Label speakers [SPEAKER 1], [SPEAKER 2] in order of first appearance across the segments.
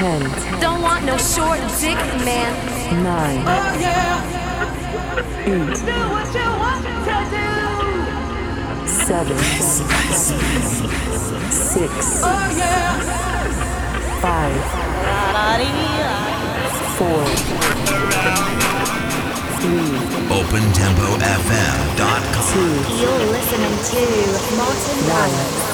[SPEAKER 1] Ten.
[SPEAKER 2] Don't want no short dick, man.
[SPEAKER 1] Nine.
[SPEAKER 3] Oh, yeah.
[SPEAKER 1] Eight.
[SPEAKER 3] Do what you want to do.
[SPEAKER 1] Seven. Six.
[SPEAKER 3] Oh, yeah.
[SPEAKER 1] Five. Four. Three.
[SPEAKER 4] OpenTempoFM.com.
[SPEAKER 1] Two.
[SPEAKER 2] You're listening to Martin
[SPEAKER 1] One.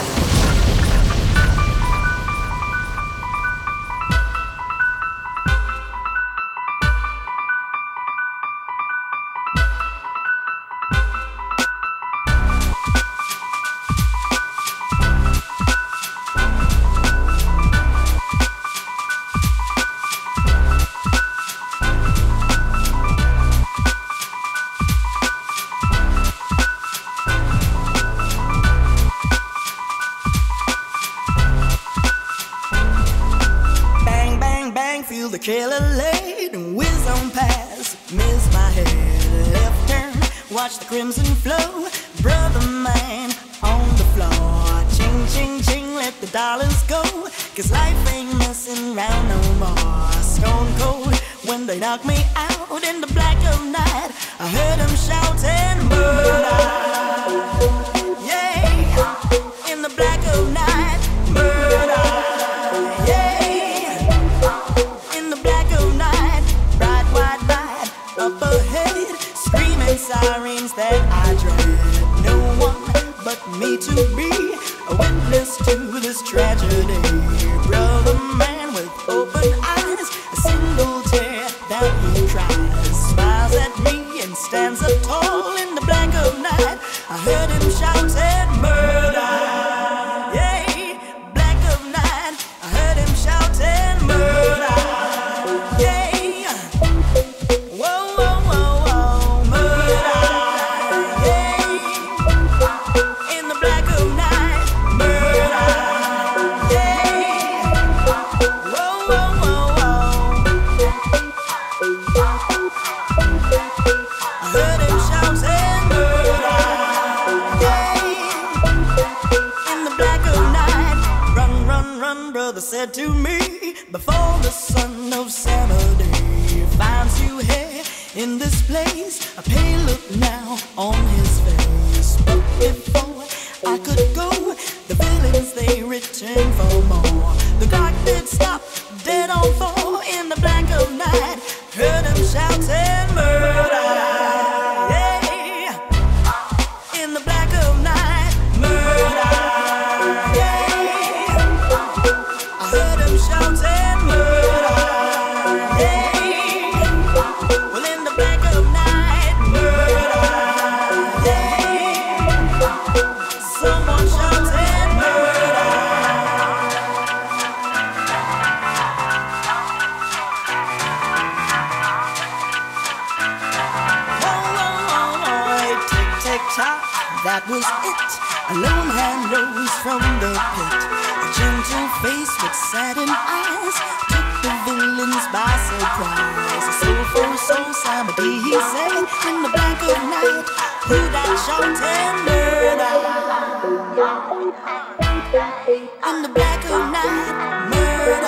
[SPEAKER 5] in the black of night, murder.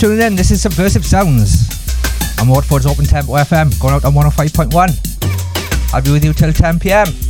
[SPEAKER 6] tuning in. This is Subversive Sounds. I'm Watford's Open Tempo FM, going out on 105.1. I'll be with you till 10 pm.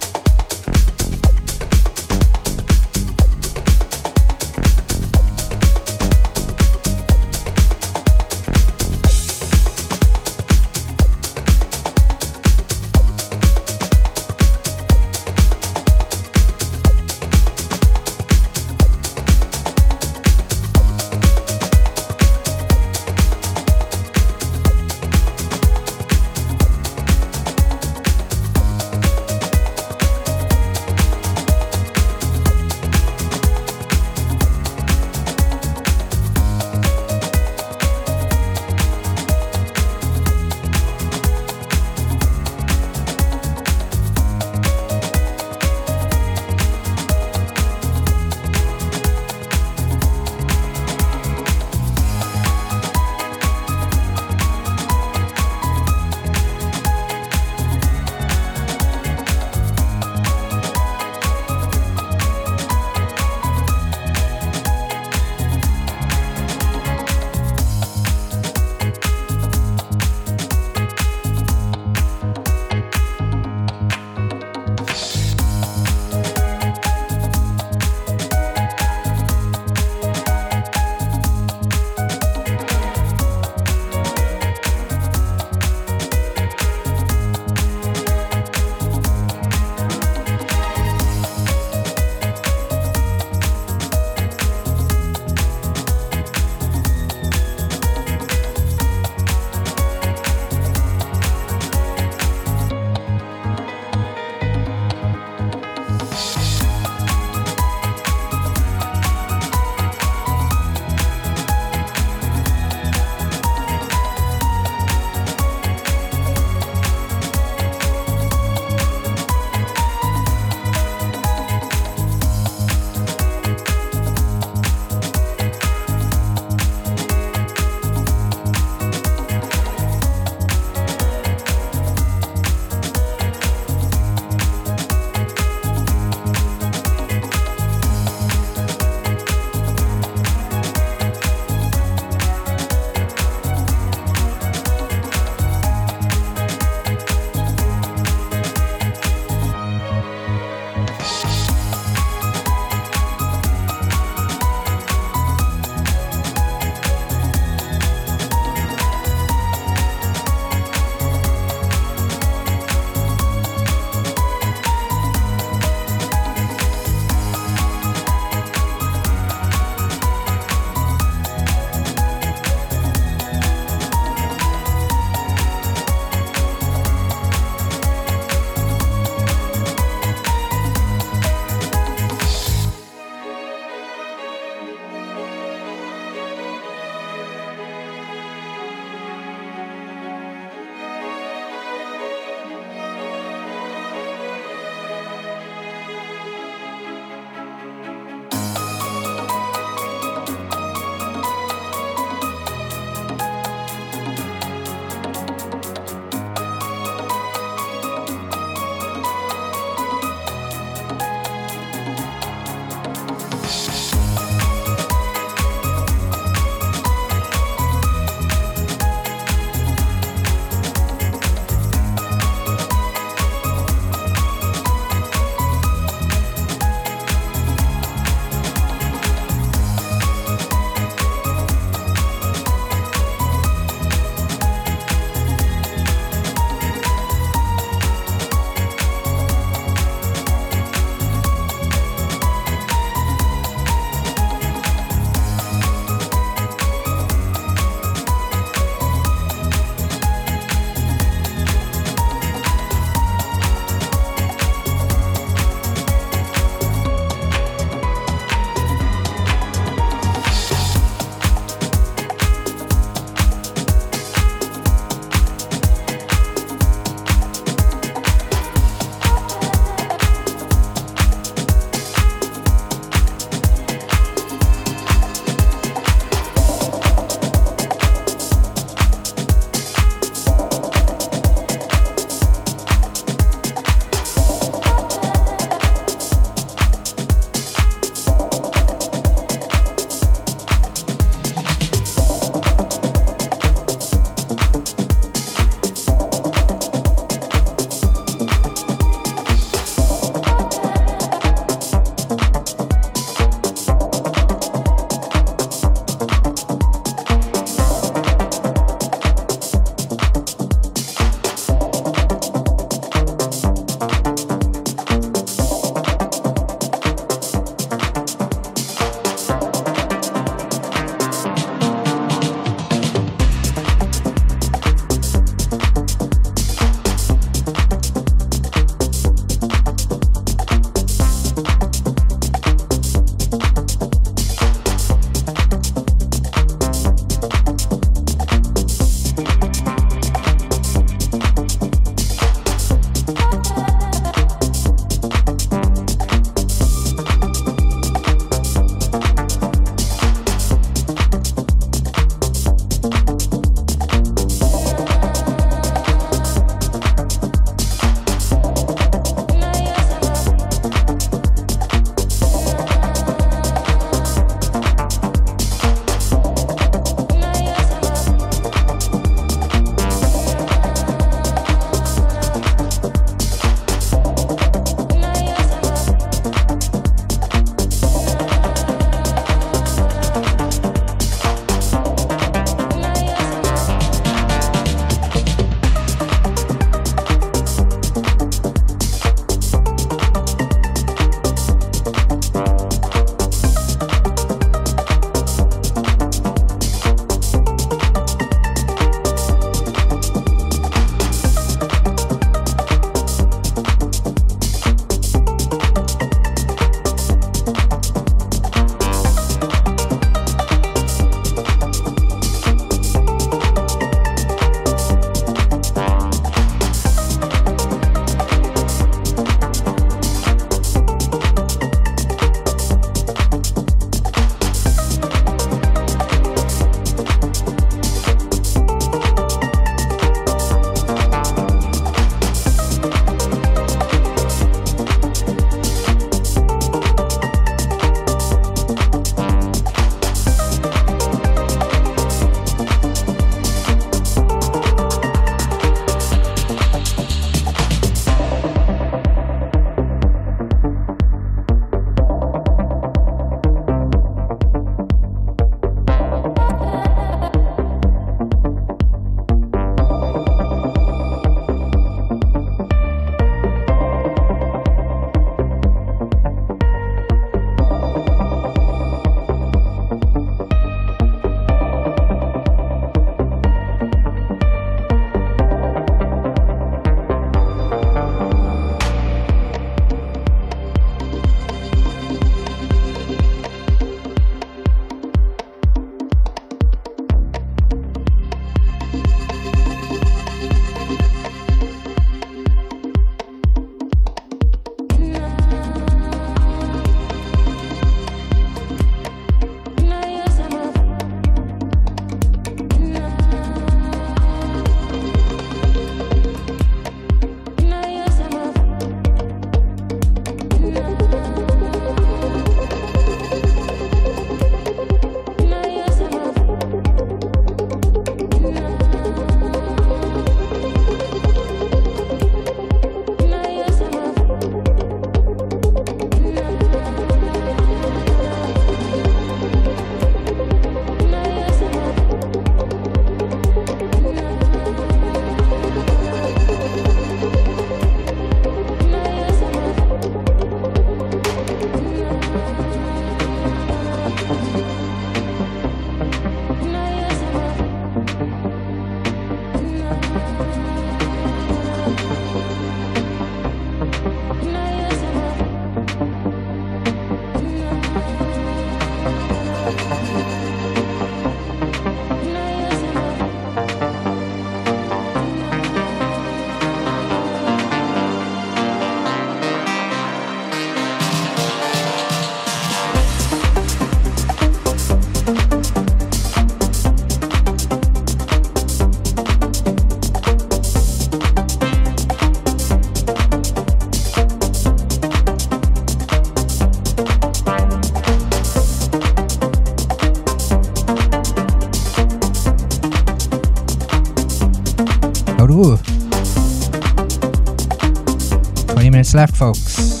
[SPEAKER 4] Left, folks.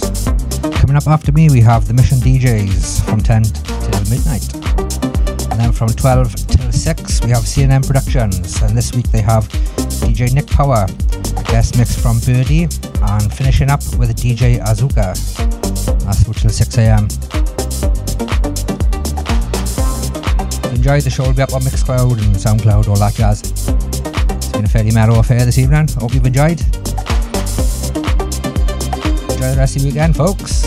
[SPEAKER 4] Coming up after me, we have the Mission DJs from 10 till midnight. And then from 12 till 6, we have CNN Productions. And this week they have DJ Nick Power, a guest mix from Birdie, and finishing up with DJ Azuka. That's till 6 a.m. Enjoy the show, will be up on Mixcloud and Soundcloud, all that jazz. It's been a fairly mellow affair this evening. Hope you've enjoyed. Weekend, folks.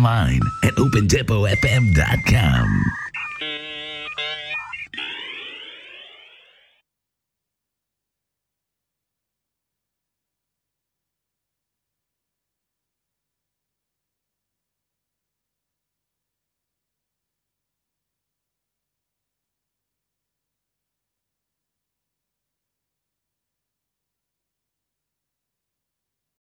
[SPEAKER 7] Online at opendepotfm.com.